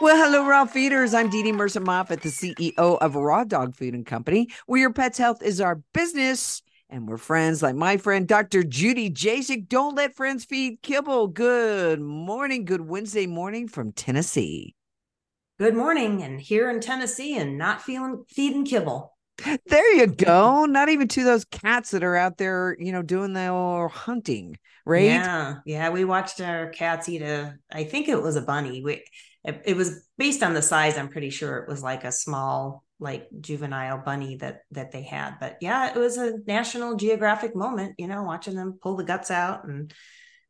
Well, hello, raw feeders. I'm Dee Dee Mercer Moffat, the CEO of Raw Dog Food and Company, where your pet's health is our business. And we're friends like my friend, Dr. Judy Jasek. Don't let friends feed kibble. Good morning. Good Wednesday morning from Tennessee. Good morning. And here in Tennessee and not feeling feeding kibble. There you go. Not even to those cats that are out there, you know, doing their hunting, right? Yeah. Yeah. We watched our cats eat a, I think it was a bunny. We, it, it was based on the size. I'm pretty sure it was like a small, like juvenile bunny that that they had. But yeah, it was a National Geographic moment, you know, watching them pull the guts out and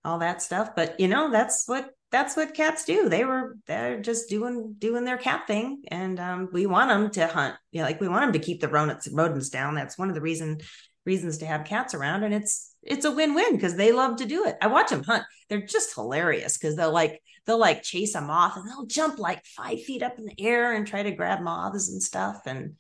all that stuff. But you know, that's what that's what cats do. They were they're just doing doing their cat thing, and um, we want them to hunt. You know, like we want them to keep the rodents rodents down. That's one of the reason reasons to have cats around, and it's it's a win win because they love to do it. I watch them hunt. They're just hilarious because they'll like they'll like chase a moth and they'll jump like five feet up in the air and try to grab moths and stuff. And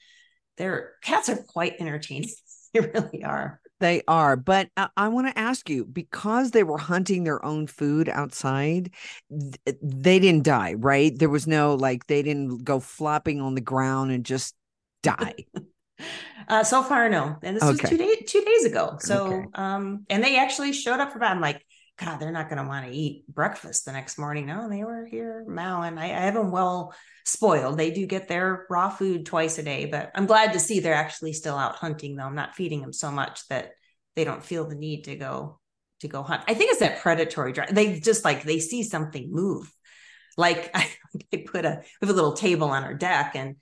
their cats are quite entertaining. they really are. They are, but I, I want to ask you because they were hunting their own food outside, th- they didn't die, right? There was no like they didn't go flopping on the ground and just die. uh, so far, no. And this Okay. was two days two days ago. So, Okay. um, and they actually showed up for about, I'm like, God, they're not going to want to eat breakfast the next morning. No, they were here mowing. I, I have them well spoiled. They do get their raw food twice a day, but I'm glad to see they're actually still out hunting. Though I'm not feeding them so much that they don't feel the need to go to go hunt. I think it's that predatory drive. They just like they see something move. Like I, I put a we have a little table on our deck and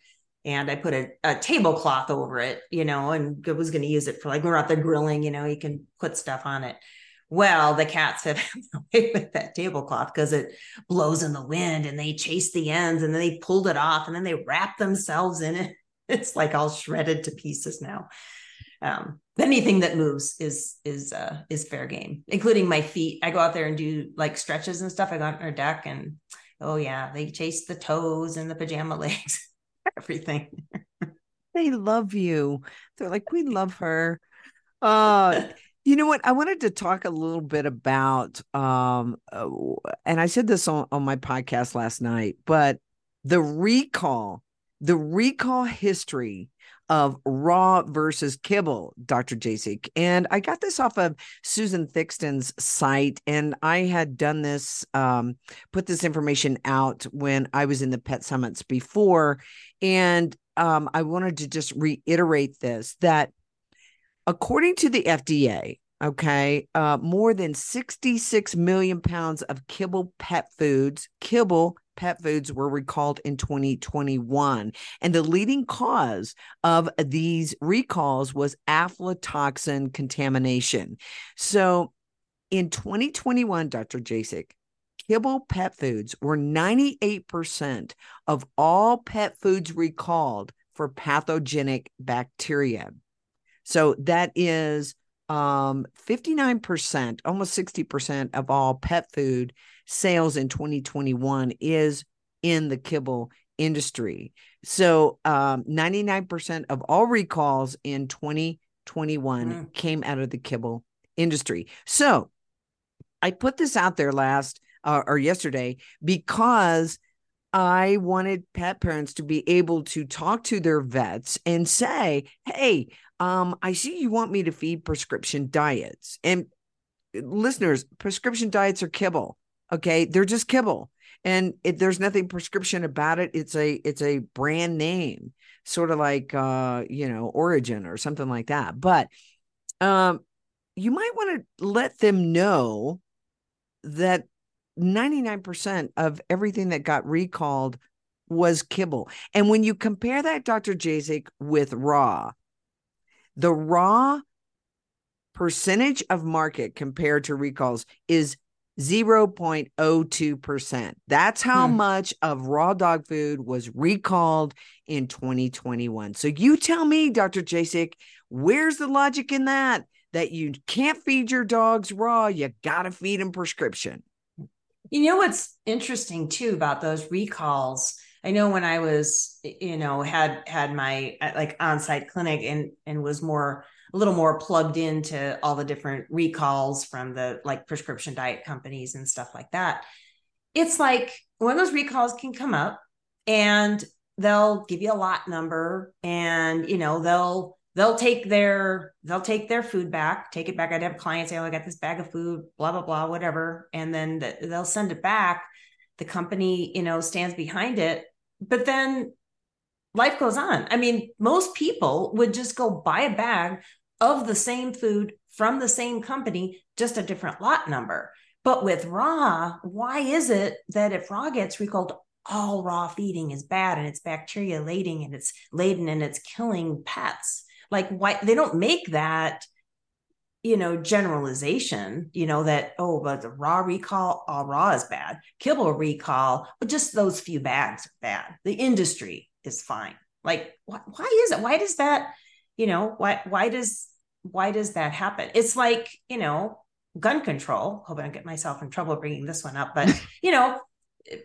and I put a, a tablecloth over it, you know, and was going to use it for like we're out there grilling, you know, you can put stuff on it. Well, the cats have with that tablecloth because it blows in the wind and they chase the ends and then they pulled it off and then they wrap themselves in it. It's like all shredded to pieces now. Um, anything that moves is is uh is fair game, including my feet. I go out there and do like stretches and stuff. I go out on our deck and oh yeah, they chase the toes and the pajama legs, everything. they love you. They're like, we love her. Uh, you know what? I wanted to talk a little bit about, um, uh, and I said this on, on my podcast last night, but the recall, the recall history of raw versus kibble, Dr. Jasek. And I got this off of Susan Thixton's site, and I had done this, um, put this information out when I was in the Pet Summits before. And um, I wanted to just reiterate this that according to the FDA, okay, uh, more than 66 million pounds of kibble pet foods, kibble pet foods were recalled in 2021. And the leading cause of these recalls was aflatoxin contamination. So in 2021, Dr. Jasek, kibble pet foods were 98% of all pet foods recalled for pathogenic bacteria. So that is um 59%, almost 60% of all pet food sales in 2021 is in the kibble industry. So um 99% of all recalls in 2021 Mm. came out of the kibble industry. So I put this out there last uh, or yesterday because I wanted pet parents to be able to talk to their vets and say, "Hey, um, I see you want me to feed prescription diets." And listeners, prescription diets are kibble. Okay, they're just kibble, and it, there's nothing prescription about it. It's a it's a brand name, sort of like uh, you know, Orijen or something like that. But um, you might want to let them know that 99% of everything that got recalled was kibble. And when you compare that, Dr. Jasek, with raw, the raw percentage of market compared to recalls is 0.02%. That's how Hmm. much of raw dog food was recalled in 2021. So you tell me, Dr. Jasek, where's the logic in that? That you can't feed your dogs raw, you got to feed them prescription. You know what's interesting too about those recalls? I know when I was, you know, had had my uh, like on-site clinic and and was more a little more plugged into all the different recalls from the like prescription diet companies and stuff like that. It's like of those recalls can come up and they'll give you a lot number and you know they'll they'll take their they'll take their food back take it back i'd have clients say oh i got this bag of food blah blah blah whatever and then the, they'll send it back the company you know stands behind it but then life goes on. I mean most people would just go buy a bag of the same food from the same company just a different lot number. But with raw why is it that if raw gets recalled all raw feeding is bad and it's bacteria laden and it's laden and it's killing pets? Like why they don't make that you know generalization you know that oh but the raw recall all raw is bad. Kibble recall but just those few bags are bad. The industry is fine. Like why, why is it why does that you know why why does why does that happen? It's like you know gun control. Hope i don't get myself in trouble bringing this one up but you know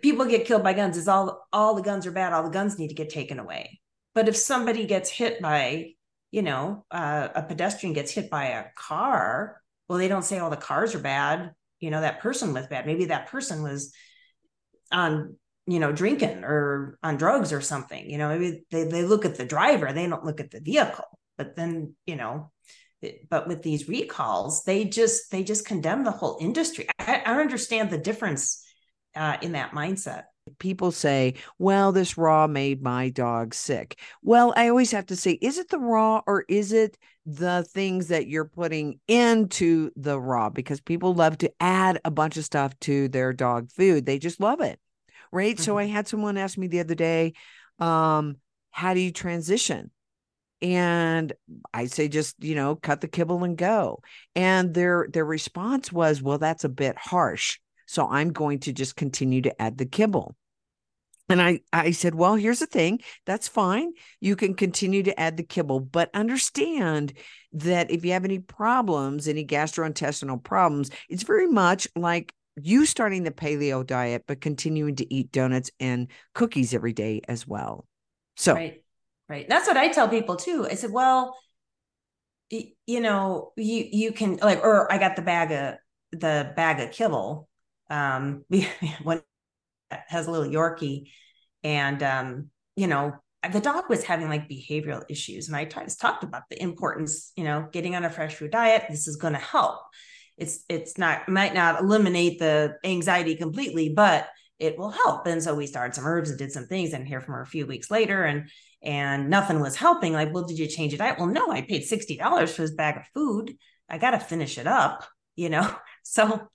people get killed by guns. Is all all the guns are bad. All the guns need to get taken away. But if somebody gets hit by you know uh, a pedestrian gets hit by a car well they don't say all the cars are bad. You know that person was bad. Maybe that person was on you know drinking or on drugs or something. You know maybe they, they look at the driver they don't look at the vehicle. But then you know but with these recalls they just they just condemn the whole industry. I, I understand the difference uh, in that mindset People say, well, this raw made my dog sick. Well, I always have to say, is it the raw or is it the things that you're putting into the raw? Because people love to add a bunch of stuff to their dog food. They just love it. Right. So I had someone ask me the other day, um, how do you transition? And I say just, you know, cut the kibble and go. And their their response was, well, that's a bit harsh. So I'm going to just continue to add the kibble. And I, I said, well, here's the thing. That's fine. You can continue to add the kibble, but understand that if you have any problems, any gastrointestinal problems, it's very much like you starting the paleo diet, but continuing to eat donuts and cookies every day as well. So, right right that's what i tell people too i said well you know you you can like or i got the bag of the bag of kibble um one has a little yorkie and um you know the dog was having like behavioral issues and i talked about the importance you know getting on a fresh food diet this is going to help. It's it's not might not eliminate the anxiety completely but it will help. And so we started some herbs and did some things and hear from her a few weeks later and and nothing was helping. Like well did you change your diet? Well no i paid $60 for this bag of food. I got to finish it up you know so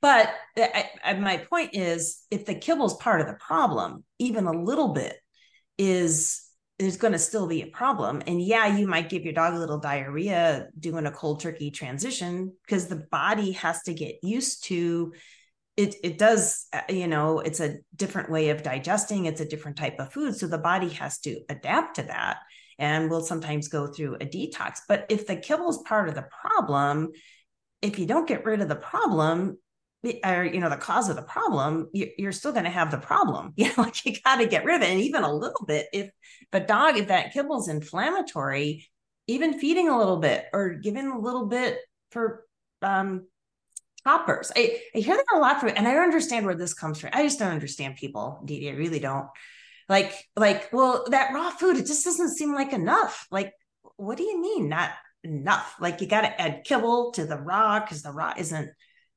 but I, I, my point is if the kibble's part of the problem even a little bit is there's going to still be a problem. And yeah you might give your dog a little diarrhea doing a cold turkey transition because the body has to get used to it it does uh, you know it's a different way of digesting it's a different type of food so the body has to adapt to that and will sometimes go through a detox. But if the kibble is part of the problem if you don't get rid of the problem or you know the cause of the problem you're still going to have the problem. You know like you got to get rid of it and even a little bit if the dog if that kibble's inflammatory even feeding a little bit or giving a little bit for um toppers I, I hear that a lot from and i don't understand where this comes from. I just don't understand people Didi, i really don't. Like like well that raw food it just doesn't seem like enough. Like what do you mean? Not enough. Like you got to add kibble to the raw because the raw isn't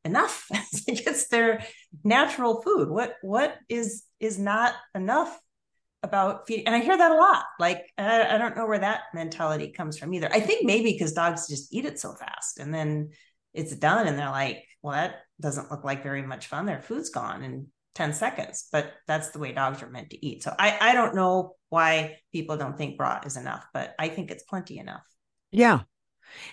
enough. It's their natural food. What what is is not enough about feeding and i hear that a lot. Like I, I don't know where that mentality comes from either. I think maybe because dogs just eat it so fast and then it's done and they're like well that doesn't look like very much fun. Their food's gone in 10 seconds but that's the way dogs are meant to eat. So i i don't know why people don't think brat is enough but i think it's plenty enough. Yeah.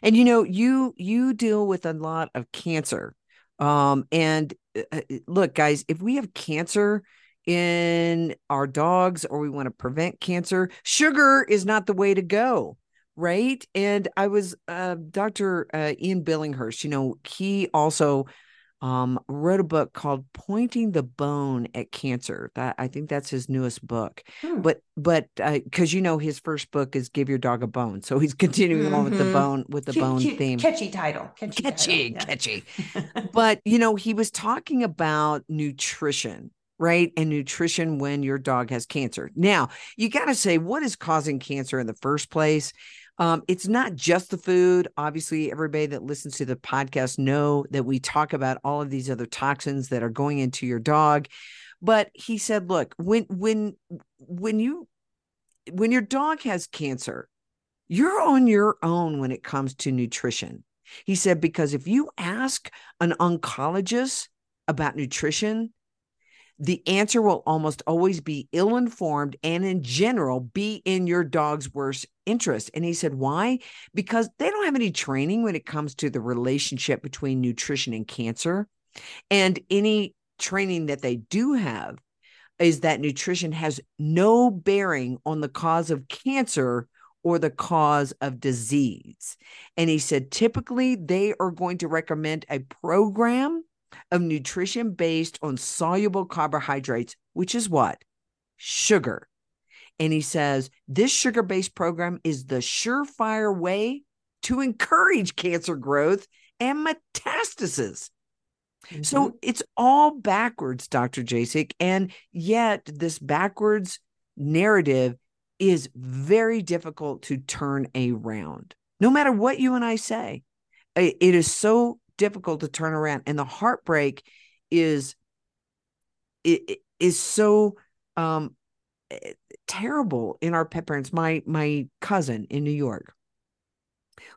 And you know, you you deal with a lot of cancer Um, and uh, uh, look, guys, if we have cancer in our dogs or we want to prevent cancer, sugar is not the way to go. Right. And I was, uh, Dr. Uh, Ian Billinghurst, you know, he also um, wrote a book called Pointing the Bone at Cancer. That I think that's his newest book. Hmm. But but because uh, you know his first book is Give Your Dog a Bone, so he's continuing mm-hmm. on with the mm-hmm. bone with the cute, bone cute, theme. Catchy title, catchy, catchy, title. catchy. but you know he was talking about nutrition. Right. And nutrition when your dog has cancer. Now, you got to say, what is causing cancer in the first place? Um, it's not just the food. Obviously, everybody that listens to the podcast know that we talk about all of these other toxins that are going into your dog. But he said, look, when when when you when your dog has cancer, you're on your own when it comes to nutrition. He said, because if you ask an oncologist about nutrition, the answer will almost always be ill informed and, in general, be in your dog's worst interest. And he said, Why? Because they don't have any training when it comes to the relationship between nutrition and cancer. And any training that they do have is that nutrition has no bearing on the cause of cancer or the cause of disease. And he said, typically, they are going to recommend a program of nutrition based on soluble carbohydrates, which is what? Sugar. And he says this sugar based program is the surefire way to encourage cancer growth and metastasis. Mm-hmm. So it's all backwards, Dr. Jasek. And yet, this backwards narrative is very difficult to turn around. No matter what you and I say, it is so difficult to turn around and the heartbreak is it is so um eh, terrible in our pet parents my my cousin in new york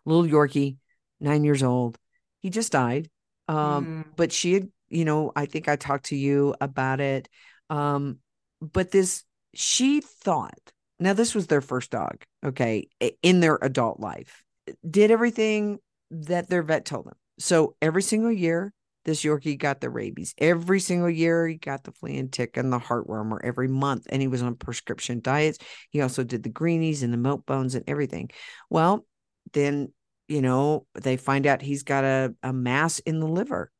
little yorkie nine years old he just died um mm. but she had you know i think i talked to you about it um but this she thought now this was their first dog okay in their adult life did everything that their vet told them so every single year, this Yorkie got the rabies. Every single year, he got the flea and tick and the heartworm, or every month, and he was on prescription diets. He also did the greenies and the milk bones and everything. Well, then, you know, they find out he's got a, a mass in the liver.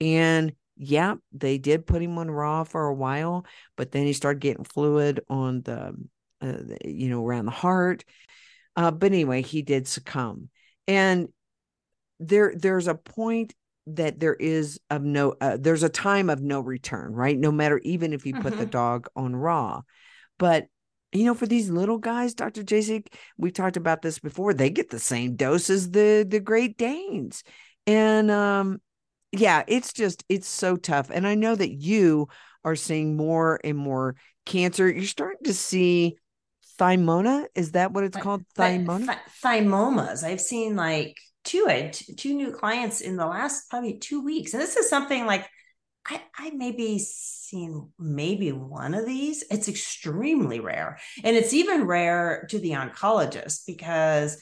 And yeah, they did put him on raw for a while, but then he started getting fluid on the, uh, you know, around the heart. Uh, but anyway, he did succumb. And there there's a point that there is of no uh, there's a time of no return right? No matter even if you put mm-hmm. the dog on raw. But you know for these little guys dr jasek we talked about this before they get the same dose as the the great danes. And um yeah it's just it's so tough. And i know that you are seeing more and more cancer. You're starting to see thymona is that what it's called? thymona th- thymomas. I've seen like two I two new clients in the last probably two weeks, and this is something like I I maybe seen maybe one of these. It's extremely rare, and it's even rare to the oncologist because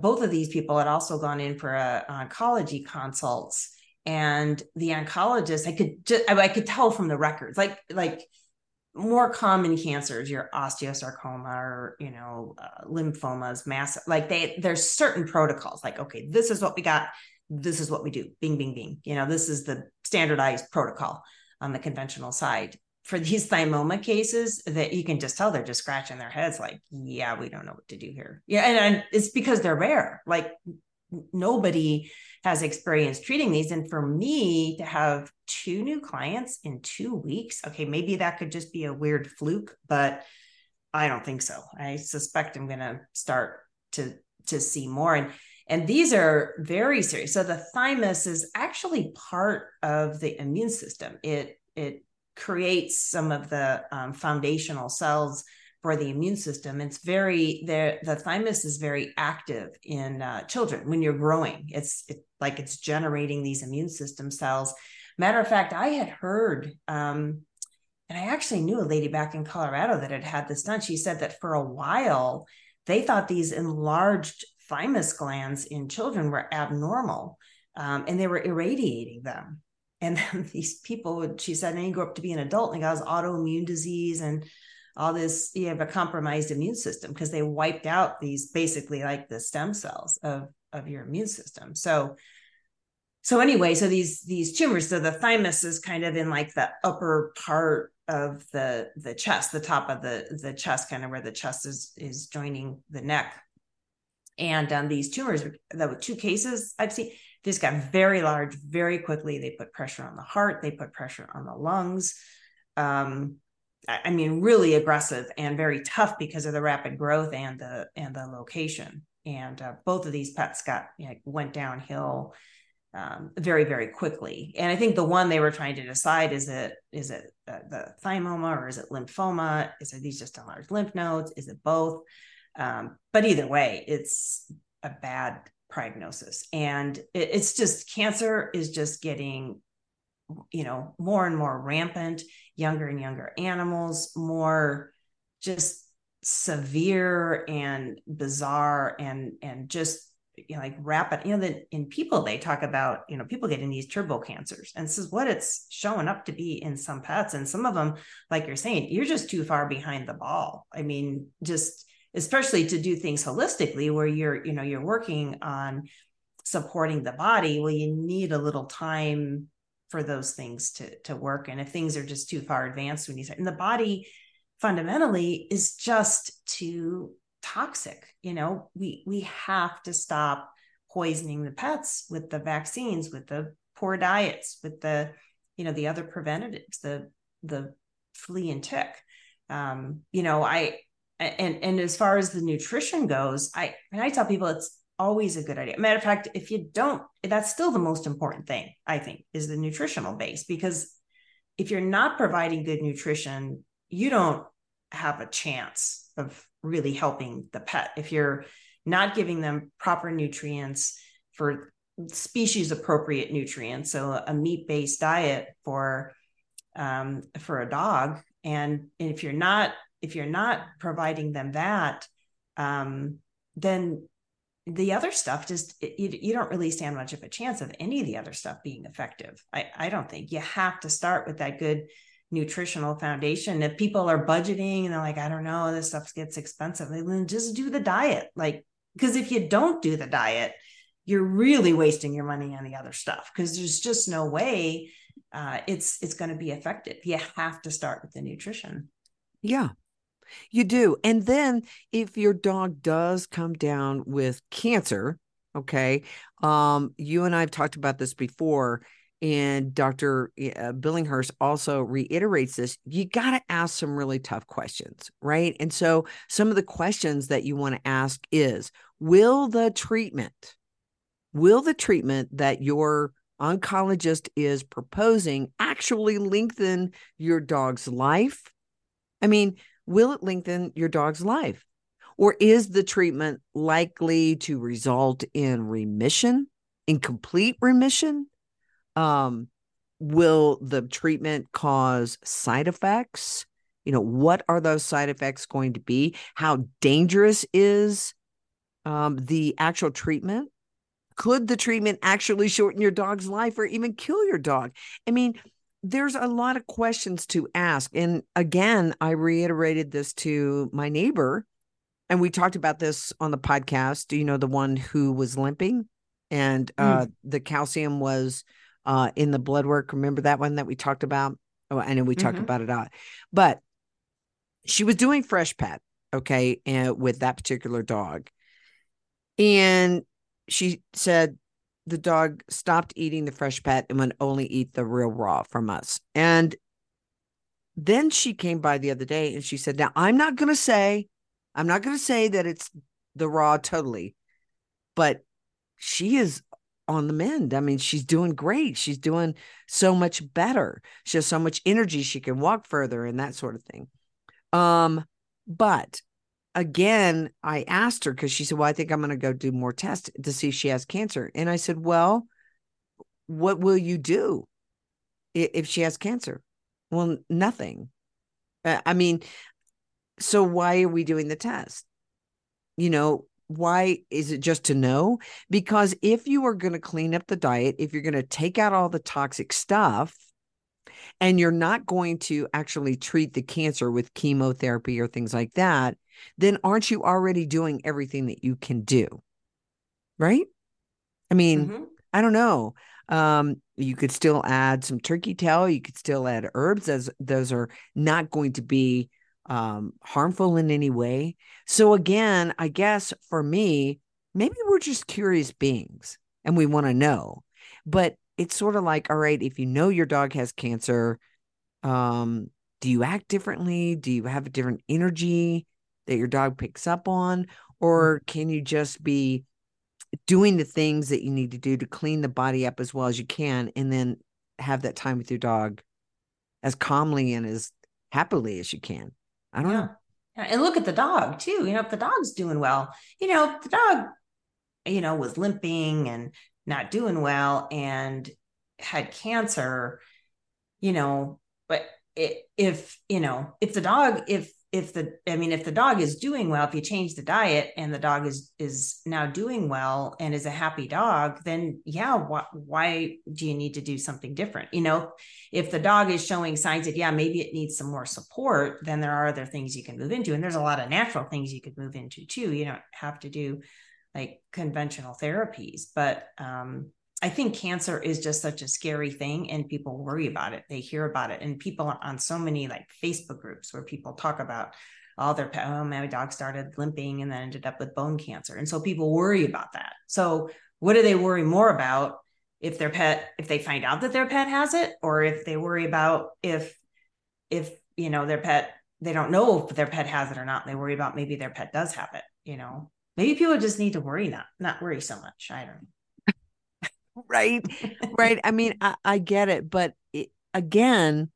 both of these people had also gone in for a, oncology consults, and the oncologist I could just I could tell from the records like like more common cancers, your osteosarcoma or you know uh, lymphomas, mass like they there's certain protocols. Like okay, this is what we got. This is what we do. Bing, bing, bing. You know, this is the standardized protocol on the conventional side. For these thymoma cases, that you can just tell they're just scratching their heads, like, yeah, we don't know what to do here. Yeah, and, and it's because they're rare. Like nobody has experience treating these. And for me to have two new clients in two weeks, okay, maybe that could just be a weird fluke, but I don't think so. I suspect I'm going to start to to see more and and these are very serious. So the thymus is actually part of the immune system. It it creates some of the um, foundational cells for the immune system. It's very the the thymus is very active in uh, children when you're growing. It's it, like it's generating these immune system cells. Matter of fact, I had heard, um, and I actually knew a lady back in Colorado that had had this done. She said that for a while they thought these enlarged thymus glands in children were abnormal, um, and they were irradiating them and then these people would, she said, and you grow up to be an adult and got autoimmune disease and all this, you have a compromised immune system because they wiped out these basically like the stem cells of, of your immune system. So, so anyway, so these these tumors, so the thymus is kind of in like the upper part of the the chest, the top of the the chest, kind of where the chest is is joining the neck. And um, these tumors, were two cases I've seen, this got very large very quickly. They put pressure on the heart, they put pressure on the lungs. Um, I mean, really aggressive and very tough because of the rapid growth and the and the location. And uh, both of these pets got you know, went downhill um, very very quickly. And I think the one they were trying to decide is it is it uh, the thymoma or is it lymphoma? Is it these just enlarged lymph nodes? Is it both? Um, but either way, it's a bad prognosis, and it, it's just cancer is just getting you know more and more rampant younger and younger animals more just severe and bizarre and and just you know like rapid you know that in people they talk about you know people getting these turbo cancers. And this is what it's showing up to be in some pets. And some of them like you're saying you're just too far behind the ball. I mean just especially to do things holistically where you're you know you're working on supporting the body well you need a little time for those things to to work. And if things are just too far advanced when you say and the body fundamentally is just too toxic you know? We we have to stop poisoning the pets with the vaccines with the poor diets with the you know the other preventatives the the flea and tick. Um you know i and and as far as the nutrition goes i and i tell people it's always a good idea. Matter of fact, if you don't, that's still the most important thing, I think, is the nutritional base. Because if you're not providing good nutrition, you don't have a chance of really helping the pet. If you're not giving them proper nutrients for species appropriate nutrients, so a meat based diet for um, for a dog, and, and if you're not if you're not providing them that, um, then the other stuff just you, you don't really stand much of a chance of any of the other stuff being effective. I, I don't think. You have to start with that good nutritional foundation. If people are budgeting and they're like i don't know this stuff gets expensive then just do the diet. Like because if you don't do the diet you're really wasting your money on the other stuff because there's just no way uh, it's it's going to be effective. You have to start with the nutrition. Yeah you do. And then if your dog does come down with cancer, okay, um, you and I have talked about this before, and Dr. Uh, Billinghurst also reiterates this. You got to ask some really tough questions, right? And so some of the questions that you want to ask is Will the treatment, will the treatment that your oncologist is proposing actually lengthen your dog's life? I mean, will it lengthen your dog's life? Or is the treatment likely to result in remission, incomplete remission? Um, will the treatment cause side effects? You know, what are those side effects going to be? How dangerous is um, the actual treatment? Could the treatment actually shorten your dog's life or even kill your dog? I mean, there's a lot of questions to ask. And again, I reiterated this to my neighbor, and we talked about this on the podcast. Do you know the one who was limping and uh, mm. the calcium was uh, in the blood work? Remember that one that we talked about? Oh, I know we talked mm-hmm. about it out, but she was doing Freshpet, okay, and with that particular dog. And she said the dog stopped eating the Freshpet and would only eat the real raw from us. And then she came by the other day and she said, Now I'm not going to say, I'm not going to say that it's the raw totally, but she is on the mend. I mean, she's doing great. She's doing so much better. She has so much energy. She can walk further and that sort of thing. Um, but again, I asked her because she said, Well, I think I'm going to go do more tests to see if she has cancer. And I said, Well, what will you do if she has cancer? Well, nothing. I mean, so why are we doing the test? You know, why is it just to know? Because if you are going to clean up the diet, if you're going to take out all the toxic stuff, and you're not going to actually treat the cancer with chemotherapy or things like that, then aren't you already doing everything that you can do? Right? I mean, mm-hmm. I don't know. Um, you could still add some turkey tail, you could still add herbs as those are not going to be um harmful in any way. So again, I guess for me, maybe we're just curious beings and we want to know. But it's sort of like, all right, if you know your dog has cancer, um, do you act differently? Do you have a different energy that your dog picks up on? Or mm. can you just be doing the things that you need to do to clean the body up as well as you can and then have that time with your dog as calmly and as happily as you can? I don't yeah. know. And look at the dog too. You know, if the dog's doing well, you know, the dog, you know, was limping and not doing well and had cancer, you know, but it, if, you know, if the dog, if, if the, I mean, if the dog is doing well, if you change the diet and the dog is, is now doing well and is a happy dog, then yeah, why, why do you need to do something different? You know, if the dog is showing signs that, yeah, maybe it needs some more support, then there are other things you can move into. And there's a lot of natural things you could move into too. You don't have to do like conventional therapies. But um, I think cancer is just such a scary thing and people worry about it. They hear about it. And people on so many like Facebook groups where people talk about all their pet, oh, my dog started limping and then ended up with bone cancer. And so people worry about that. So what do they worry more about if their pet, if they find out that their pet has it, or if they worry about if, if, you know, their pet, they don't know if their pet has it or not. They worry about maybe their pet does have it, you know? Maybe people just need to worry not not worry so much i don't know. Right right i mean i, I get it but it, again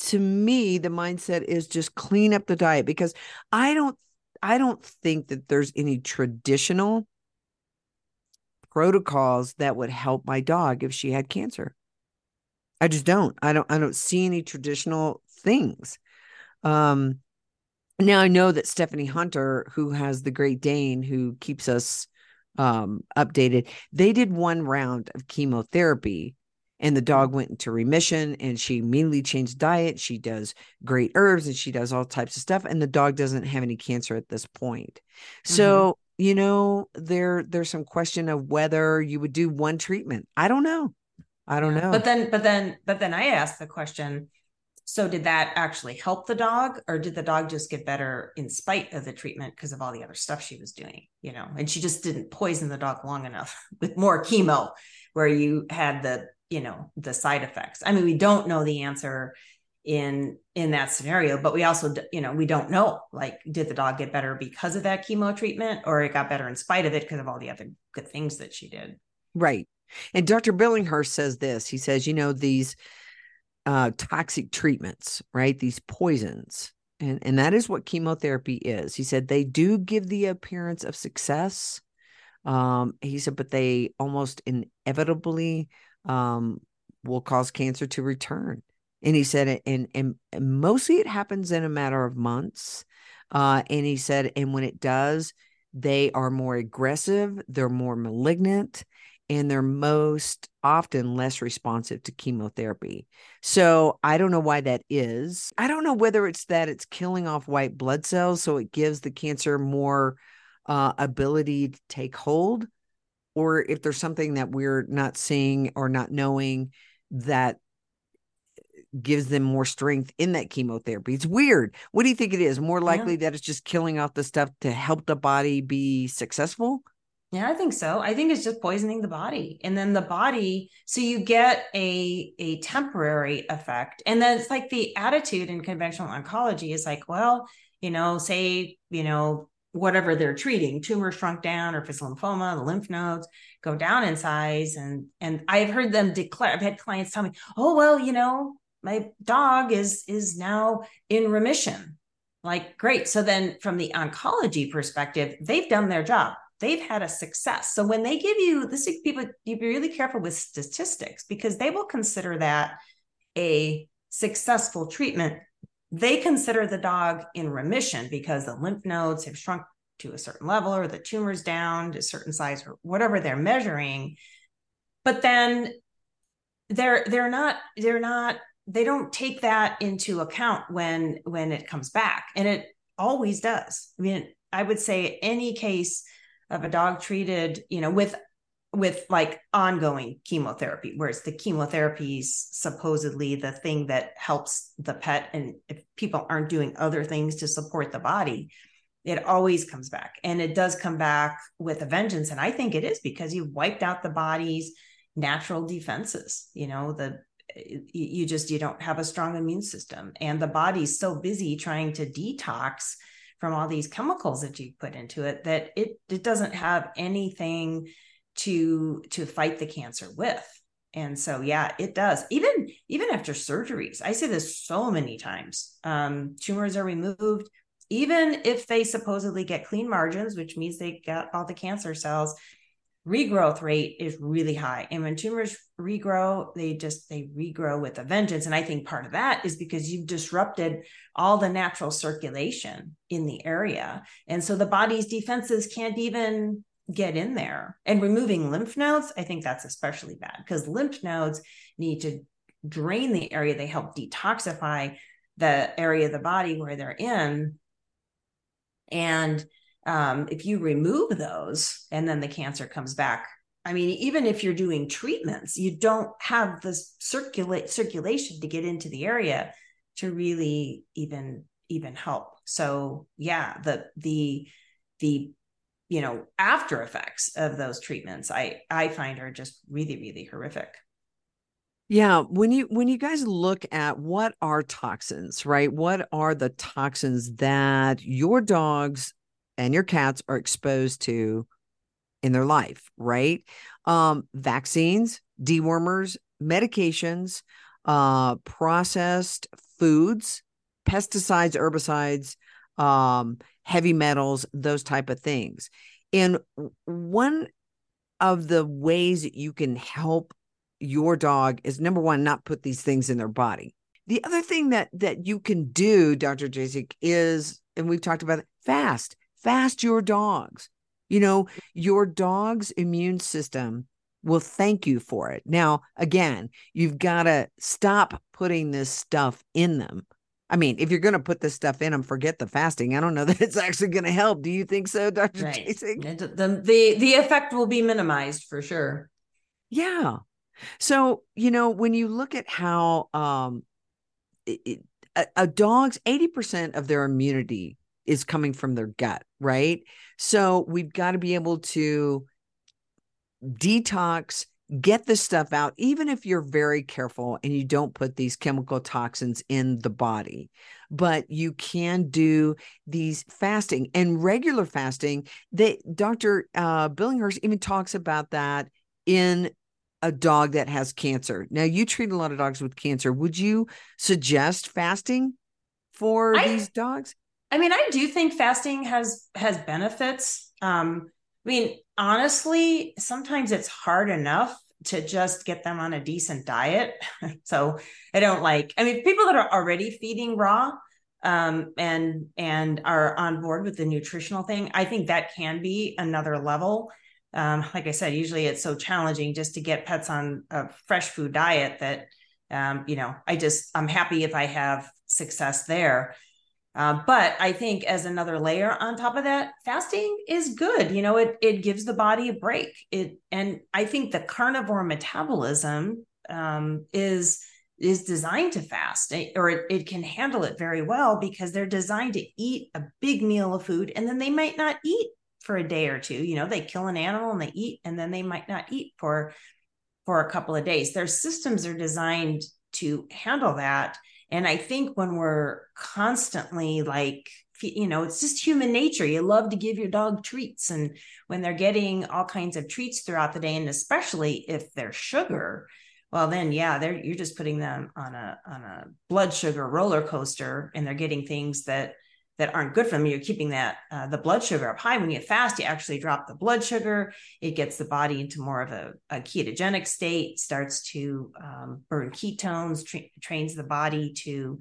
to me the mindset is just clean up the diet because i don't i don't think that there's any traditional protocols that would help my dog if she had cancer. I just don't i don't i don't see any traditional things. Um now I know that Stephanie Hunter, who has the Great Dane, who keeps us um, updated, they did one round of chemotherapy and the dog went into remission and she immediately changed diet. She does great herbs and she does all types of stuff. And the dog doesn't have any cancer at this point. Mm-hmm. So, you know, there there's some question of whether you would do one treatment. I don't know. I don't know. But then, but then, but then I asked the question so did that actually help the dog or did the dog just get better in spite of the treatment because of all the other stuff she was doing, you know? And she just didn't poison the dog long enough with more chemo where you had the, you know, the side effects. I mean, we don't know the answer in in that scenario, but we also, you know, we don't know like did the dog get better because of that chemo treatment or it got better in spite of it because of all the other good things that she did. Right. And Dr. Billinghurst says this. He says, you know, these uh, toxic treatments, right? These poisons. And, and that is what chemotherapy is. He said they do give the appearance of success. Um, he said, but they almost inevitably um, will cause cancer to return. And he said, and, and, and mostly it happens in a matter of months. Uh, and he said, and when it does, they are more aggressive, they're more malignant, and they're most often less responsive to chemotherapy. So I don't know why that is. I don't know whether it's that it's killing off white blood cells, so it gives the cancer more uh, ability to take hold, or if there's something that we're not seeing or not knowing that gives them more strength in that chemotherapy. It's weird. What do you think it is? More likely yeah. that it's just killing off the stuff to help the body be successful? Yeah, I think so. I think it's just poisoning the body. And then the body, so you get a a temporary effect. And then it's like the attitude in conventional oncology is like, well, you know, say, you know, whatever they're treating, tumor shrunk down or if it's lymphoma, the lymph nodes go down in size. And and I've heard them declare, I've had clients tell me, oh, well, you know, my dog is is now in remission. Like, great. So then from the oncology perspective, they've done their job they've had a success. So when they give you this, people, you be really careful with statistics because they will consider that a successful treatment. They consider the dog in remission because the lymph nodes have shrunk to a certain level or the tumor's down to a certain size or whatever they're measuring but then they're they're not they're not they don't take that into account when when it comes back and it always does i mean i would say any case of a dog treated you know with with like ongoing chemotherapy whereas the chemotherapy is supposedly the thing that helps the pet. And if people aren't doing other things to support the body it always comes back. And it does come back with a vengeance. And i think it is because you wiped out the body's natural defenses you know the you just you don't have a strong immune system. And the body's so busy trying to detox from all these chemicals that you put into it that it it doesn't have anything to to fight the cancer with. And so yeah it does. Even even after surgeries i say this so many times. Um tumors are removed. Even if they supposedly get clean margins which means they got all the cancer cells regrowth rate is really high. And when tumors regrow they just they regrow with a vengeance. And i think part of that is because you've disrupted all the natural circulation in the area. And so the body's defenses can't even get in there. And removing lymph nodes i think that's especially bad because lymph nodes need to drain the area. They help detoxify the area of the body where they're in. And um, if you remove those and then the cancer comes back i mean even if you're doing treatments you don't have the circulate circulation to get into the area to really even even help so yeah the the the you know after effects of those treatments i i find are just really really horrific yeah, when you when you guys look at what are toxins, right? What are the toxins that your dogs and your cats are exposed to in their life, right? Um, vaccines, dewormers, medications, uh, processed foods, pesticides, herbicides, um, heavy metals, those type of things. And one of the ways that you can help your dog is number one, not put these things in their body. The other thing that that you can do, Dr. Jasek, is, and we've talked about it, fast fast your dogs. You know, your dog's immune system will thank you for it. Now, again, you've got to stop putting this stuff in them. I mean, if you're going to put this stuff in them, forget the fasting. I don't know that it's actually going to help. Do you think so, Dr. Right. The, the, the effect will be minimized for sure. Yeah. So, you know, when you look at how um, it, a, a dog's 80% of their immunity is coming from their gut, right? So we've got to be able to detox, get the stuff out, even if you're very careful and you don't put these chemical toxins in the body. But you can do these fasting and regular fasting. They, Dr. Uh, Billinghurst even talks about that in a dog that has cancer. Now, you treat a lot of dogs with cancer. Would you suggest fasting for I, these dogs? I mean, I do think fasting has has benefits. Um, I mean, honestly, sometimes it's hard enough to just get them on a decent diet. so I don't like. I mean, people that are already feeding raw um, and and are on board with the nutritional thing, I think that can be another level. Um, like I said, usually it's so challenging just to get pets on a fresh food diet that um, you know I just I'm happy if I have success there. Uh, but I think as another layer on top of that, fasting is good. You know, it it gives the body a break. It and I think the carnivore metabolism um, is is designed to fast eh, or it, it can handle it very well because they're designed to eat a big meal of food and then they might not eat for a day or two you know they kill an animal and they eat and then they might not eat for for a couple of days their systems are designed to handle that and I think when we're constantly like, you know, it's just human nature. You love to give your dog treats. And when they're getting all kinds of treats throughout the day, and especially if they're sugar, well then yeah they're you're just putting them on a on a blood sugar roller coaster and they're getting things that that aren't good for them. You're keeping that uh, the blood sugar up high. When you fast, you actually drop the blood sugar. It gets the body into more of a, a ketogenic state. Starts to um, burn ketones. Tra- trains the body to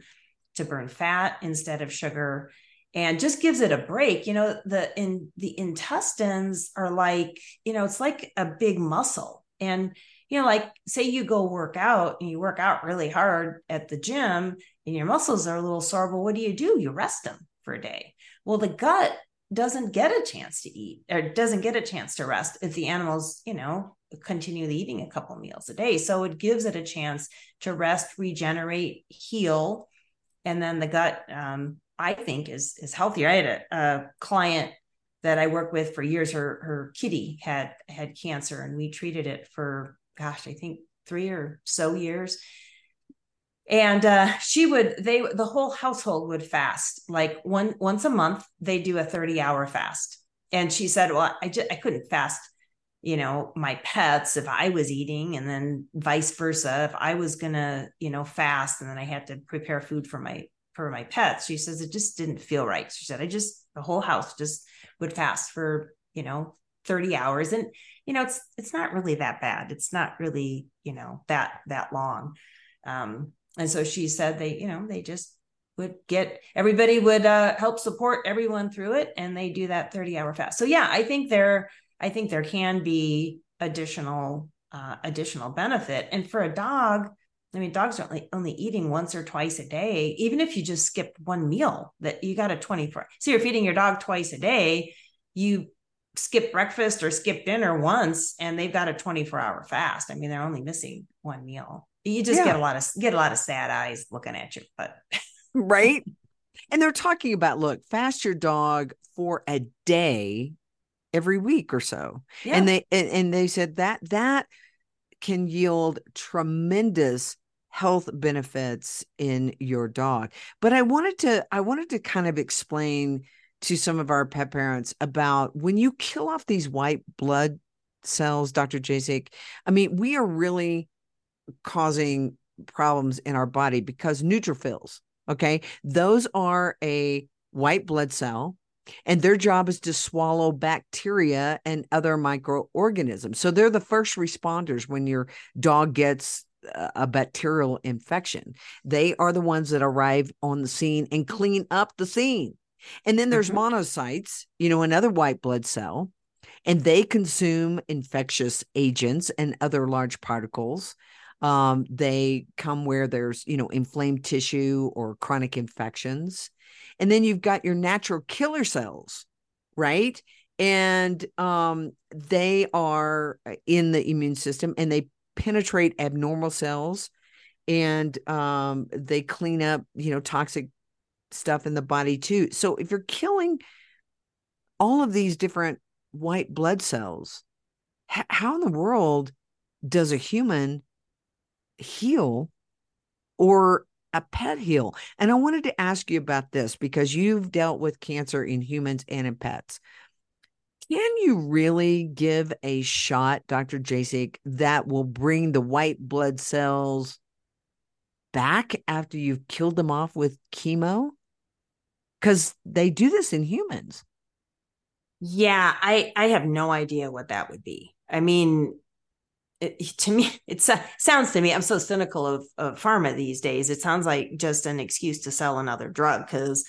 to burn fat instead of sugar. and just gives it a break you know the in the intestines are like you know it's like a big muscle and you know like say you go work out and you work out really hard at the gym and your muscles are a little sore well what do you do you rest them for a day well the gut doesn't get a chance to eat or doesn't get a chance to rest if the animals you know continually eating a couple meals a day so it gives it a chance to rest regenerate heal and then the gut um, I think is is healthier. I had a, a client that I worked with for years. Her her kitty had had cancer, and we treated it for gosh, I think three or so years. And uh, she would they the whole household would fast. Like one once a month. They do a thirty hour fast, and she said, "Well, I just I couldn't fast." you know my pets if i was eating. And then vice versa if i was gonna you know fast and then i had to prepare food for my for my pets. She says it just didn't feel right. She said i just the whole house just would fast for you know 30 hours. And you know it's it's not really that bad. It's not really you know that that long. Um and so she said they you know they just would get everybody would uh help support everyone through it and they do that 30 hour fast so yeah i think there i think there can be additional uh additional benefit and for a dog I mean, dogs are only, only eating once or twice a day. Even if you just skip one meal, that you got a 24. So you're feeding your dog twice a day. You skip breakfast or skip dinner once, and they've got a 24 hour fast. I mean, they're only missing one meal. You just yeah. get a lot of get a lot of sad eyes looking at you, but right. And they're talking about look, fast your dog for a day every week or so. Yeah. And they and, and they said that that can yield tremendous health benefits in your dog. But I wanted to I wanted to kind of explain to some of our pet parents about when you kill off these white blood cells, Dr. Jasek, I mean, we are really causing problems in our body because neutrophils, okay? Those are a white blood cell and their job is to swallow bacteria and other microorganisms. So they're the first responders when your dog gets a bacterial infection. They are the ones that arrive on the scene and clean up the scene. And then there's mm-hmm. monocytes, you know, another white blood cell, and they consume infectious agents and other large particles. Um, they come where there's, you know, inflamed tissue or chronic infections. And then you've got your natural killer cells, right? And um, they are in the immune system and they penetrate abnormal cells and um, they clean up, you know, toxic stuff in the body too. So if you're killing all of these different white blood cells, how in the world does a human heal or a pet heal? And I wanted to ask you about this because you've dealt with cancer in humans and in pets. Can you really give a shot, Dr. Jasek, that will bring the white blood cells back after you've killed them off with chemo? Because they do this in humans. Yeah, I I have no idea what that would be. I mean, it, to me, it sounds to me. I'm so cynical of, of pharma these days. It sounds like just an excuse to sell another drug because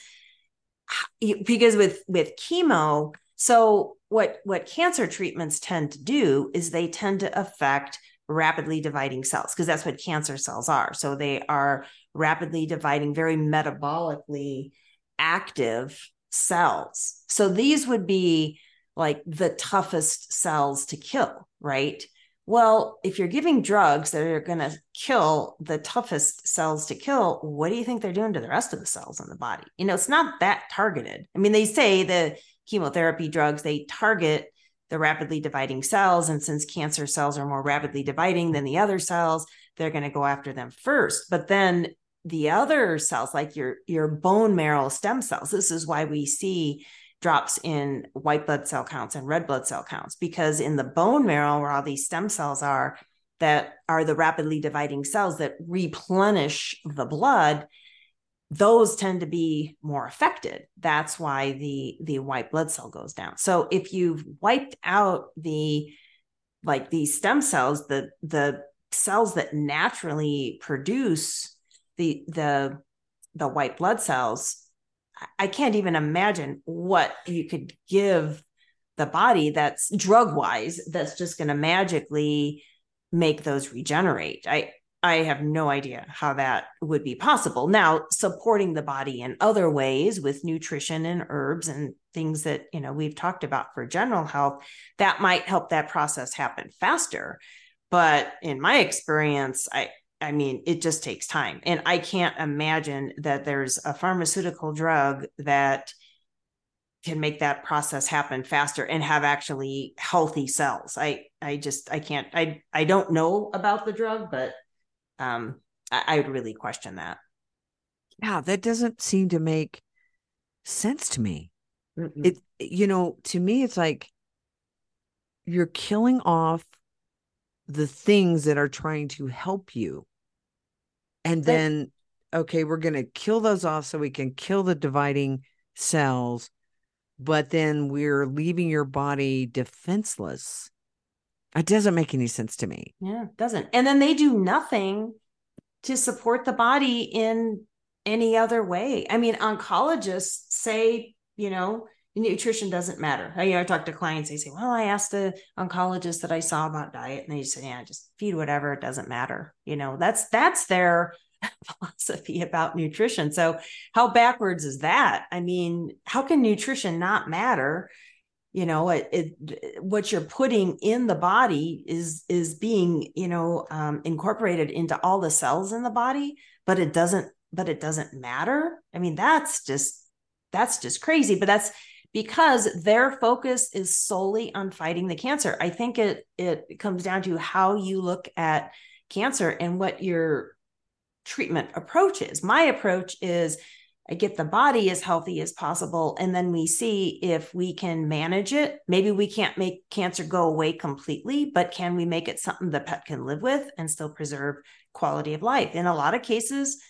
because with with chemo so what what cancer treatments tend to do is they tend to affect rapidly dividing cells because that's what cancer cells are. So they are rapidly dividing, very metabolically active cells. So these would be like the toughest cells to kill, right? Well, if you're giving drugs that are going to kill the toughest cells to kill, what do you think they're doing to the rest of the cells in the body? You know, it's not that targeted. I mean, they say the chemotherapy drugs, they target the rapidly dividing cells. And since cancer cells are more rapidly dividing than the other cells, they're going to go after them first. But then the other cells, like your, your bone marrow stem cells, this is why we see drops in white blood cell counts and red blood cell counts, because in the bone marrow, where all these stem cells are, that are the rapidly dividing cells that replenish the blood, those tend to be more affected. That's why the the white blood cell goes down. So if you've wiped out the like these stem cells the the cells that naturally produce the the the white blood cells I can't even imagine what you could give the body that's drug wise that's just going to magically make those regenerate. I I have no idea how that would be possible. Now, supporting the body in other ways with nutrition and herbs and things that, you know, we've talked about for general health, that might help that process happen faster. But in my experience, I I mean, it just takes time. And I can't imagine that there's a pharmaceutical drug that can make that process happen faster and have actually healthy cells. I I just I can't I I don't know about the drug, but um I, I would really question that. Yeah, that doesn't seem to make sense to me. Mm-mm. It you know, to me it's like you're killing off the things that are trying to help you. And then okay, we're going to kill those off so we can kill the dividing cells but then we're leaving your body defenseless. It doesn't make any sense to me. Yeah, it doesn't. And then they do nothing to support the body in any other way. I mean, oncologists say, you know, nutrition doesn't matter. I, you know, I talk to clients, they say, well, I asked the oncologist that I saw about diet, and they say, yeah, just feed whatever, it doesn't matter. You know, that's that's their philosophy about nutrition. So, how backwards is that? I mean, how can nutrition not matter? You know, it, it what you're putting in the body is is being you know um, incorporated into all the cells in the body, but it doesn't but it doesn't matter. I mean, that's just that's just crazy. But that's because their focus is solely on fighting the cancer. I think it it comes down to how you look at cancer and what your treatment approach is. My approach is I get the body as healthy as possible, and then we see if we can manage it. Maybe we can't make cancer go away completely, but can we make it something the pet can live with and still preserve quality of life? In a lot of cases,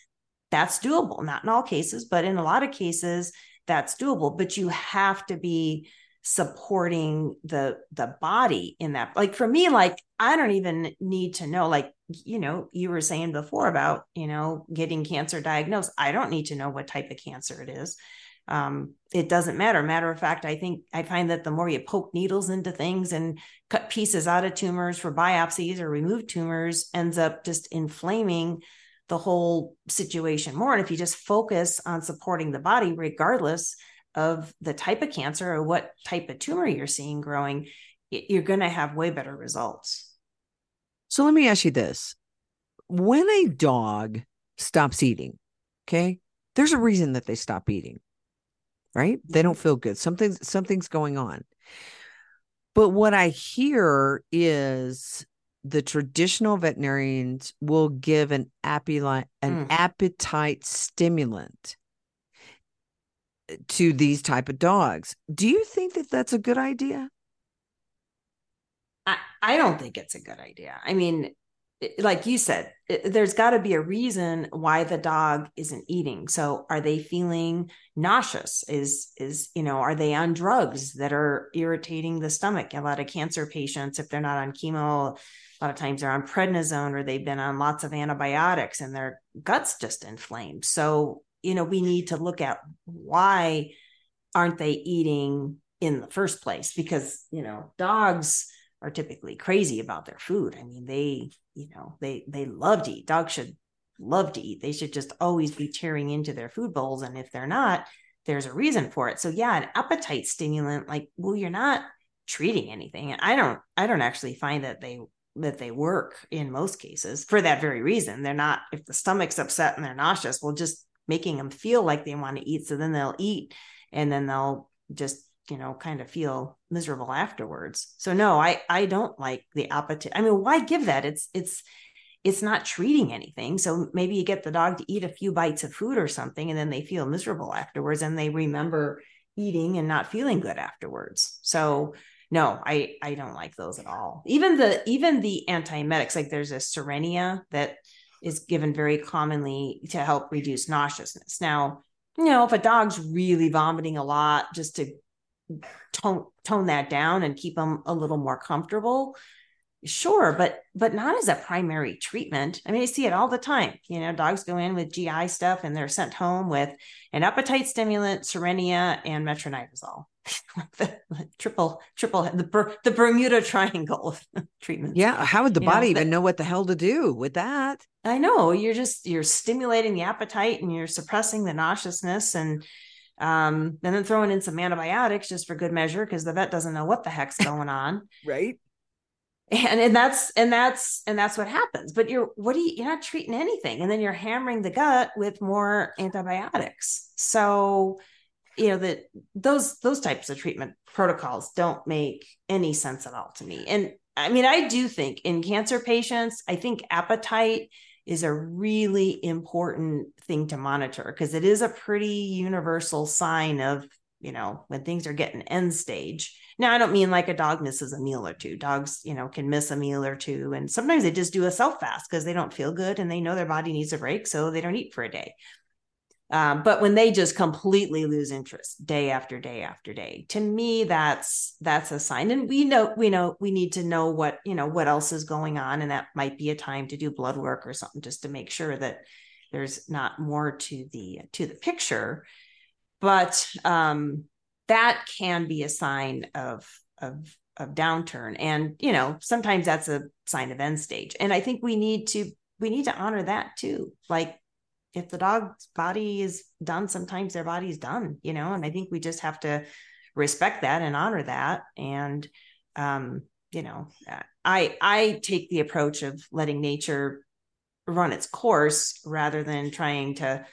that's doable. Not in all cases, but in a lot of cases, that's doable. But you have to be supporting the the body in that. Like for me like i don't even need to know like you know you were saying before about you know getting cancer diagnosed. I don't need to know what type of cancer it is. Um, it doesn't matter. Matter of fact i think i find that the more you poke needles into things and cut pieces out of tumors for biopsies or remove tumors ends up just inflaming the whole situation more and if you just focus on supporting the body regardless of the type of cancer or what type of tumor you're seeing growing, you're going to have way better results. So let me ask you this. When a dog stops eating, okay, there's a reason that they stop eating, right? They don't feel good. Something's something's going on. But what I hear is the traditional veterinarians will give an appetite an mm. appetite stimulant eh, to these type of dogs. Do you think that that's a good idea? I, I don't think it's a good idea. I mean, eh, like you said, eh, there's got to be a reason why the dog isn't eating. So, are they feeling nauseous? Is is you know, are they on drugs that are irritating the stomach? A lot of cancer patients, if they're not on chemo, a lot of times they're on prednisone or they've been on lots of antibiotics and their guts just inflamed. So, you know we need to look at why aren't they eating in the first place? Because you know dogs are typically crazy about their food. I mean they you know they they love to eat. Dogs should love to eat. They should just always be tearing into their food bowls. And if they're not there's a reason for it. So yeah an appetite stimulant like well you're not treating anything. And i don't i don't actually find that they that they work in most cases for that very reason they're not if the stomach's upset and they're nauseous well just making them feel like they want to eat. So then they'll eat and then they'll just, you know, kind of feel miserable afterwards. So no, I I don't like the appetite. I mean, why give that? It's it's it's not treating anything. So maybe you get the dog to eat a few bites of food or something and then they feel miserable afterwards and they remember eating and not feeling good afterwards. So no, I I don't like those at all. Even the even the antiemetics like there's a Cerenia that is given very commonly to help reduce nauseousness. Now, you know, if a dog's really vomiting a lot, just to tone tone that down and keep them a little more comfortable, sure but but not as a primary treatment i mean i see it all the time you know dogs go in with gi stuff and they're sent home with an appetite stimulant cerenia and metronidazole the, triple triple the the bermuda triangle treatment yeah how would the you body know, even know what the hell to do with that? I know you're just you're stimulating the appetite and you're suppressing the nauseousness and um and then throwing in some antibiotics just for good measure because the vet doesn't know what the heck's going on. Right. And and that's and that's and that's what happens but you're what do you you're not treating anything and then you're hammering the gut with more antibiotics. So you know that those those types of treatment protocols don't make any sense at all to me and i mean i do think in cancer patients i think appetite is a really important thing to monitor because it is a pretty universal sign of you know when things are getting end stage now, I don't mean like a dog misses a meal or two. Dogs, you know, can miss a meal or two. And sometimes they just do a self fast because they don't feel good and they know their body needs a break. So they don't eat for a day. Um, but when they just completely lose interest day after day after day, to me, that's that's a sign. And we know we know we need to know what you know what else is going on, and that might be a time to do blood work or something just to make sure that there's not more to the to the picture. But um, that can be a sign of of of downturn and you know sometimes that's a sign of end stage and i think we need to we need to honor that too like if the dog's body is done sometimes their body's done you know and i think we just have to respect that and honor that. And um you know i i take the approach of letting nature run its course rather than trying to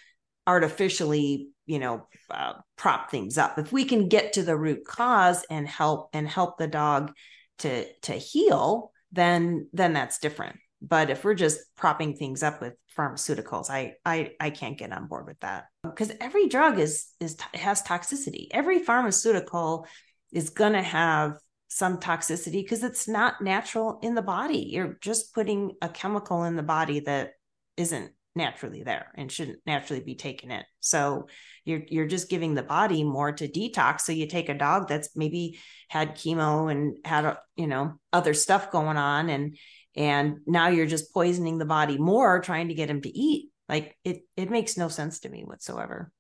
artificially you know uh, prop things up. If we can get to the root cause and help and help the dog to to heal then then that's different. But if we're just propping things up with pharmaceuticals i i i can't get on board with that because every drug is is has toxicity every pharmaceutical is going to have some toxicity because it's not natural in the body you're just putting a chemical in the body that isn't naturally there and shouldn't naturally be taken in. So you're you're just giving the body more to detox. So you take a dog that's maybe had chemo and had you know other stuff going on and and now you're just poisoning the body more trying to get him to eat. Like it it makes no sense to me whatsoever.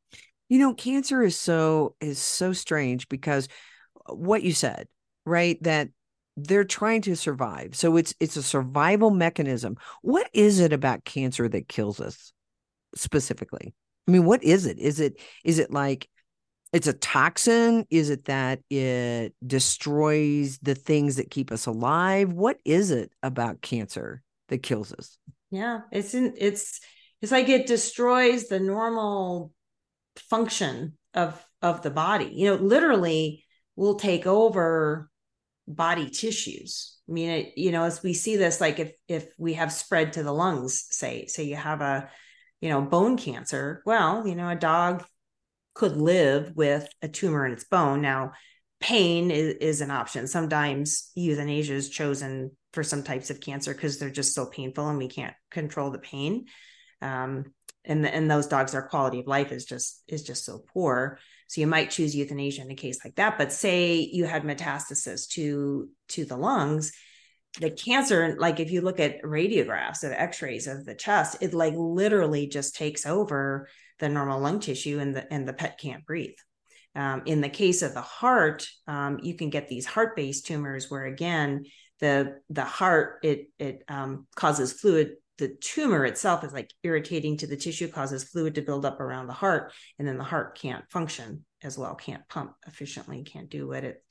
You know, cancer is so is so strange because uh, what you said, right? That they're trying to survive. So it's it's a survival mechanism. What is it about cancer that kills us specifically? I mean, what is it? Is it is it like it's a toxin? Is it that it destroys the things that keep us alive? What is it about cancer that kills us? Yeah, it's in, it's it's like it destroys the normal function of of the body. You know, literally will take over body tissues. I mean, it, you know, as we see this, like if if we have spread to the lungs, say, say you have a, you know, bone cancer, well, you know, a dog could live with a tumor in its bone. Now, pain is, is an option. Sometimes euthanasia is chosen for some types of cancer because they're just so painful and we can't control the pain. Um, and and those dogs, their quality of life is just is just so poor. So you might choose euthanasia in a case like that. But say you had metastasis to to the lungs, the cancer, like if you look at radiographs of x-rays of the chest, it like literally just takes over the normal lung tissue and the and the pet can't breathe. Um, in the case of the heart, um, you can get these heart-based tumors where again the the heart it it um, causes fluid the tumor itself is like irritating to the tissue, causes fluid to build up around the heart, and then the heart can't function as well, can't pump efficiently, can't do what it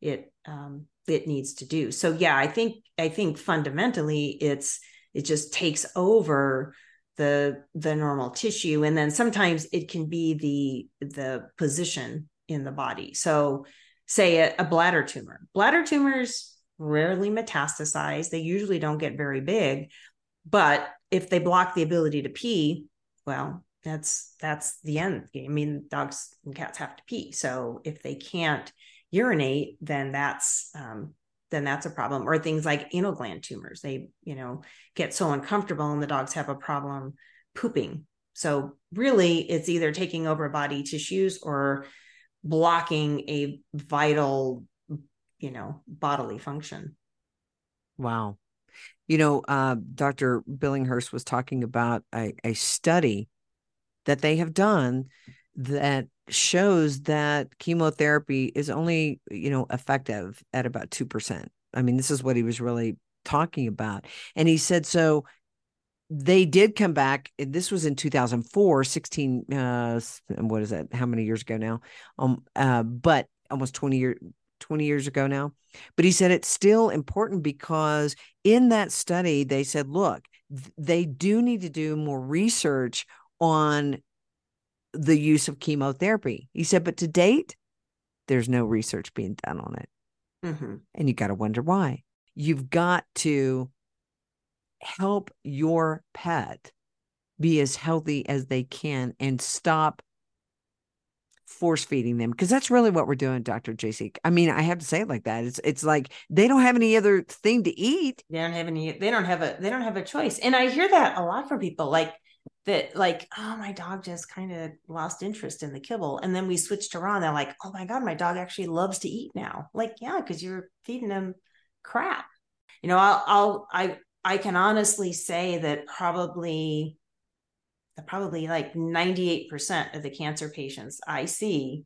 it um, it needs to do. So yeah, I think I think fundamentally it's it just takes over the the normal tissue, and then sometimes it can be the the position in the body. So say a, a bladder tumor, bladder tumors rarely metastasize. They usually don't get very big, but if they block the ability to pee, well, that's that's the end. I mean, dogs and cats have to pee. So if they can't urinate, then that's um, then that's a problem. Or things like anal gland tumors. They, you know, get so uncomfortable and the dogs have a problem pooping. So really it's either taking over body tissues or blocking a vital, you know, bodily function. Wow. You know, uh, Dr. Billinghurst was talking about a, a study that they have done that shows that chemotherapy is only, you know, effective at about 2%. I mean, this is what he was really talking about. And he said, so they did come back. This was in 2004, 16, uh, what is that? How many years ago now? Um, uh, but almost 20 years, 20 years ago now. But he said it's still important because in that study, they said, look, th- they do need to do more research on the use of chemotherapy. He said, but to date, there's no research being done on it. Mm-hmm. And you got to wonder why. You've got to help your pet be as healthy as they can and stop force feeding them because that's really what we're doing dr jasek i mean i have to say it like that it's it's like they don't have any other thing to eat they don't have any they don't have a they don't have a choice and i hear that a lot from people like that like oh my dog just kind of lost interest in the kibble. And then we switched to raw and they're like oh my god my dog actually loves to eat now. Like yeah because you're feeding him crap. You know I'll, I'll i i can honestly say that probably probably like 98% of the cancer patients i see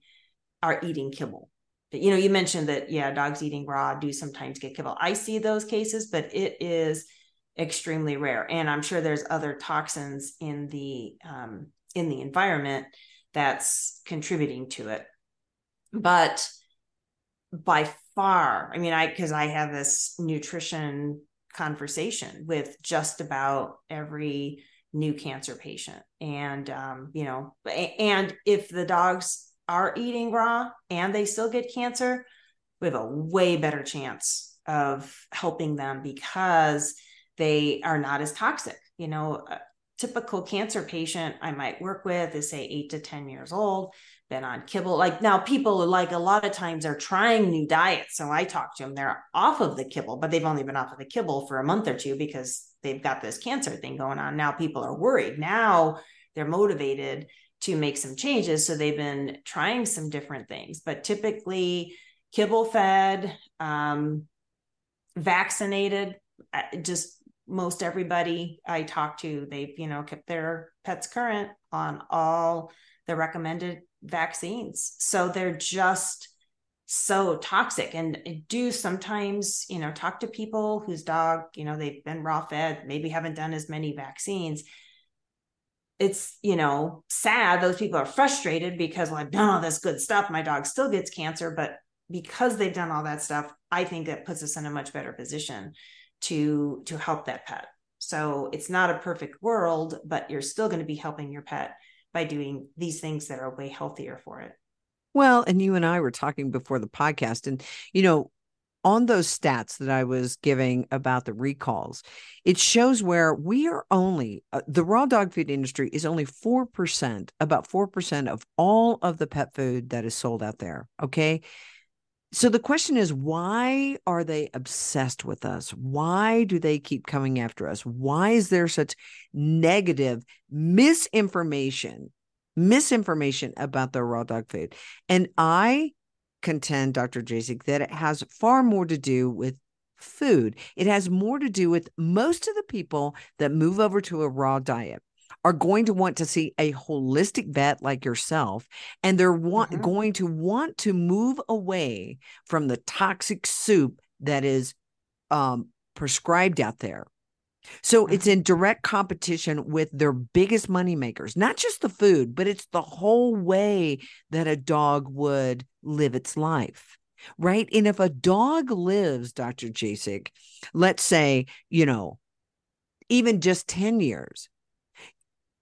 are eating kibble. But, you know you mentioned that yeah dogs eating raw do sometimes get kibble. I see those cases but it is extremely rare. And i'm sure there's other toxins in the um, in the environment that's contributing to it. But by far i mean i because i have this nutrition conversation with just about every new cancer patient. And um, you know and if the dogs are eating raw and they still get cancer we have a way better chance of helping them because they are not as toxic. You know, a typical cancer patient I might work with is say eight to 10 years old, been on kibble. Like now, people are like a lot of times are trying new diets. So I talk to them, they're off of the kibble, but they've only been off of the kibble for a month or two because they've got this cancer thing going on. Now people are worried. Now they're motivated to make some changes. So they've been trying some different things, but typically kibble fed, um, vaccinated, uh, just most everybody I talk to, they've, you know, kept their pets current on all the recommended vaccines. So they're just so toxic and I do sometimes, you know, talk to people whose dog, you know, they've been raw fed, maybe haven't done as many vaccines. It's, you know, sad. Those people are frustrated because, well, I've done all this good stuff. My dog still gets cancer, but because they've done all that stuff, I think that puts us in a much better position to to help that pet so it's not a perfect world but you're still going to be helping your pet by doing these things that are way healthier for it well and you and i were talking before the podcast and you know on those stats that I was giving about the recalls, it shows where we are only, uh, the raw dog food industry is only 4%, about 4% of all of the pet food that is sold out there. Okay. So the question is, why are they obsessed with us? Why do they keep coming after us? Why is there such negative misinformation, misinformation about the raw dog food? And I contend, Dr. Jasek, that it has far more to do with food. It has more to do with most of the people that move over to a raw diet are going to want to see a holistic vet like yourself and they're want, mm-hmm. going to want to move away from the toxic soup that is um, prescribed out there so mm-hmm. it's in direct competition with their biggest money makers not just the food but it's the whole way that a dog would live its life right and if a dog lives dr jasek let's say you know even just 10 years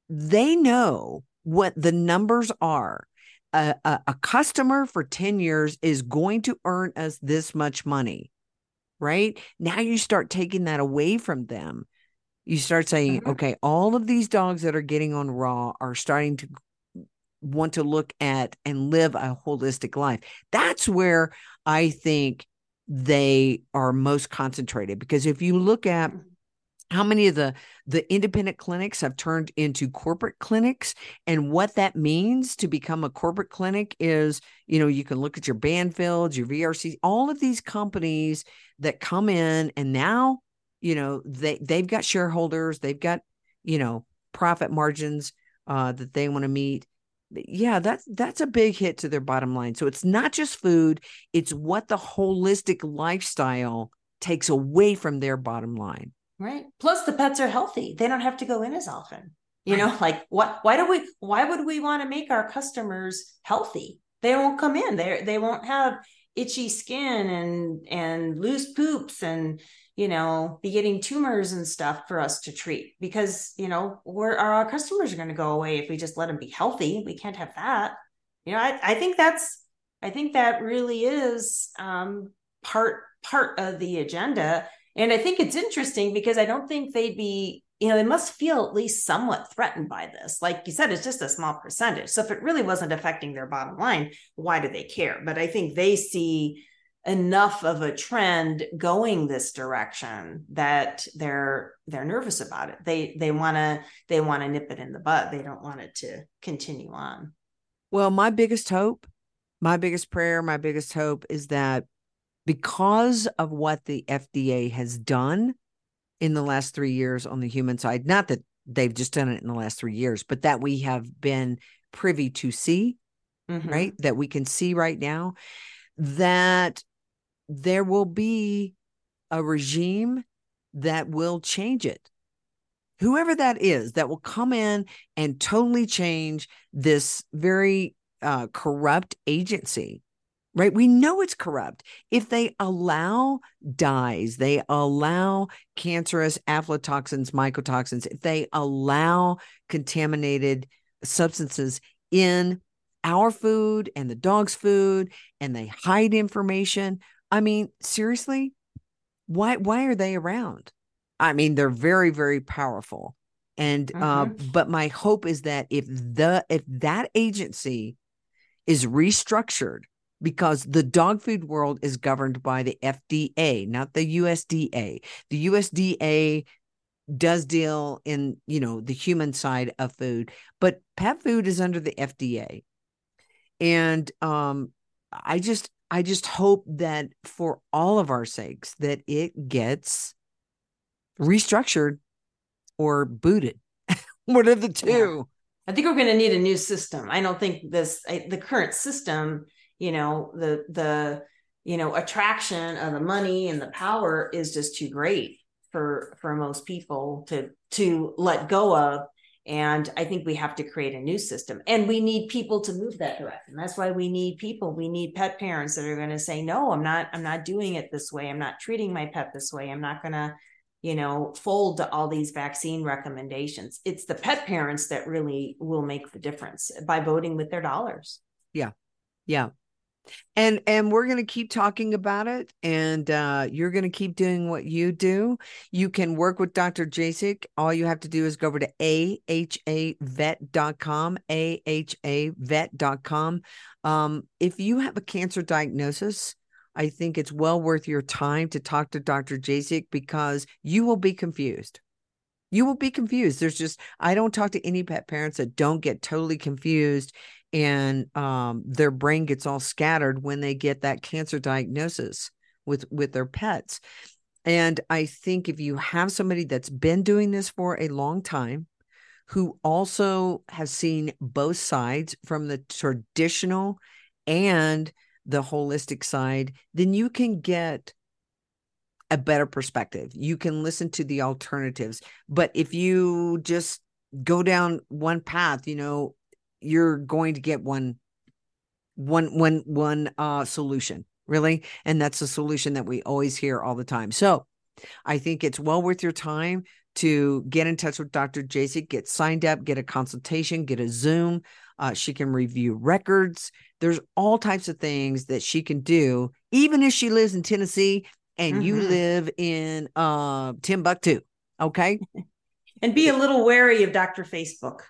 they know what the numbers are. A, a, a, customer for 10 years is going to earn us this much money, right? Now you start taking that away from them. You start saying, mm-hmm. okay, all of these dogs that are getting on raw are starting to want to look at and live a holistic life. That's where I think they are most concentrated because if you look at mm-hmm how many of the the independent clinics have turned into corporate clinics and what that means to become a corporate clinic is you know you can look at your banfields your vrc all of these companies that come in and now you know they they've got shareholders they've got you know profit margins uh, that they want to meet. Yeah that's that's a big hit to their bottom line. So it's not just food it's what the holistic lifestyle takes away from their bottom line right? Plus the pets are healthy. They don't have to go in as often. You know like what why do we why would we want to make our customers healthy? They won't come in. They they won't have itchy skin and and loose poops and you know be getting tumors and stuff for us to treat because you know where our customers are going to go away if we just let them be healthy. We can't have that. You know i, I think that's i think that really is um, part part of the agenda and i think it's interesting because i don't think they'd be you know they must feel at least somewhat threatened by this. Like you said it's just a small percentage. So if it really wasn't affecting their bottom line why do they care? But i think they see enough of a trend going this direction that they're they're nervous about it. They they want to they want to nip it in the bud. They don't want it to continue on. Well my biggest hope my biggest prayer my biggest hope is that because of what the fda has done in the last 3 years on the human side not that they've just done it in the last 3 years but that we have been privy to see mm-hmm. right that we can see right now that there will be a regime that will change it. Whoever that is, that will come in and totally change this very uh, corrupt agency, right? We know it's corrupt. If they allow dyes, they allow cancerous aflatoxins, mycotoxins, if they allow contaminated substances in our food and the dog's food and they hide information I mean, seriously, why why are they around? I mean, they're very very powerful. And uh, mm-hmm. uh, but my hope is that if the if that agency is restructured because the dog food world is governed by the FDA, not the USDA. The USDA does deal in, you know, the human side of food, but pet food is under the FDA. And um I just I just hope that for all of our sakes that it gets restructured or booted. what of the two. Yeah. I think we're going to need a new system. I don't think this I, the current system, you know, the the you know attraction of the money and the power is just too great for for most people to to let go of and I think we have to create a new system. And we need people to move that direction. That's why we need people. We need pet parents that are going to say, no, I'm not, I'm not doing it this way. I'm not treating my pet this way. I'm not going to, you know, fold to all these vaccine recommendations. It's the pet parents that really will make the difference by voting with their dollars. Yeah. Yeah and and we're going to keep talking about it and uh, you're going to keep doing what you do. You can work with dr jasek all you have to do is go over to ahavet.com ahavet.com um, if you have a cancer diagnosis i think it's well worth your time to talk to dr jasek because you will be confused. You will be confused. There's just i don't talk to any pet parents that don't get totally confused and um, their brain gets all scattered when they get that cancer diagnosis with with their pets. And i think if you have somebody that's been doing this for a long time who also has seen both sides from the traditional and the holistic side then you can get a better perspective. You can listen to the alternatives. But if you just go down one path you know you're going to get one one one one uh solution really? And that's a solution that we always hear all the time. So i think it's well worth your time to get in touch with dr jasek get signed up get a consultation get a zoom. Uh, she can review records. There's all types of things that she can do even if she lives in tennessee and mm-hmm. you live in uh timbuktu okay? And be a little wary of dr facebook.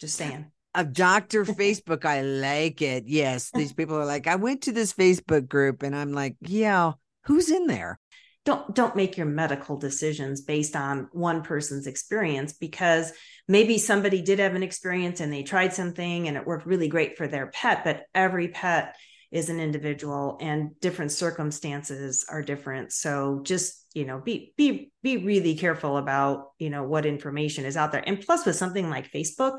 Just saying of Dr. Facebook. I like it. Yes. These people are like, I went to this Facebook group and I'm like, yeah, who's in there? Don't don't make your medical decisions based on one person's experience because maybe somebody did have an experience and they tried something and it worked really great for their pet, but every pet is an individual and different circumstances are different so just you know be be be really careful about you know what information is out there and plus with something like facebook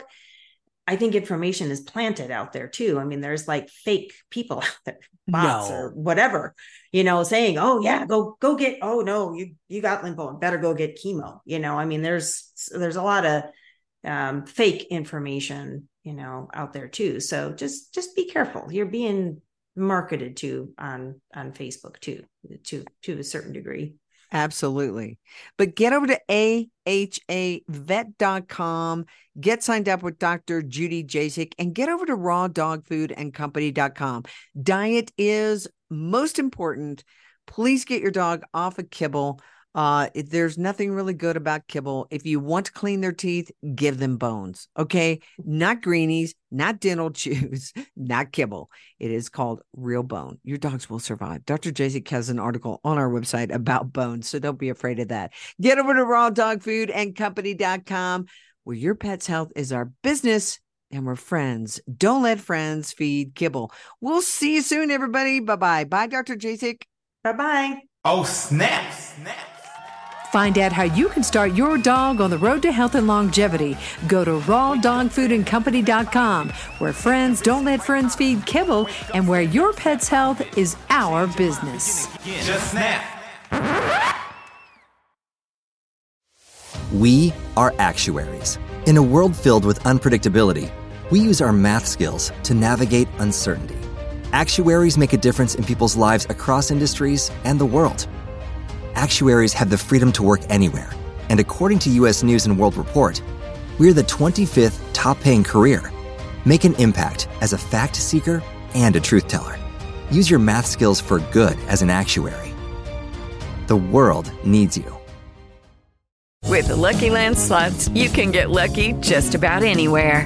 I think information is planted out there too. I mean, there's like fake people out there, bots no. or whatever, you know, saying, "Oh yeah, go go get. Oh no, you you got lymphoma, better go get chemo." You know, I mean, there's there's a lot of um, fake information, you know, out there too. So just just be careful. You're being marketed to on on Facebook too, to to a certain degree. Absolutely. But get over to ahavet.com, get signed up with Dr. Judy Jasek, and get over to rawdogfoodandcompany.com. Diet is most important. Please get your dog off of kibble. Uh, there's nothing really good about kibble. If you want to clean their teeth, give them bones. Okay. Not greenies, not dental chews, not kibble. It is called real bone. Your dogs will survive. Dr. Jasek has an article on our website about bones. So don't be afraid of that. Get over to rawdogfoodandcompany.com where your pet's health is our business and we're friends. Don't let friends feed kibble. We'll see you soon, everybody. Bye bye. Bye, Dr. Jasek. Bye bye. Oh, snap. Snap. Find out how you can start your dog on the road to health and longevity. Go to rawdogfoodandcompany.com, where friends don't let friends feed kibble and where your pet's health is our business. Just snap. We are actuaries. In a world filled with unpredictability, we use our math skills to navigate uncertainty. Actuaries make a difference in people's lives across industries and the world actuaries have the freedom to work anywhere. And according to US News and World Report, we're the 25th top paying career. Make an impact as a fact seeker and a truth teller. Use your math skills for good as an actuary. The world needs you. With the Lucky Land slots, you can get lucky just about anywhere.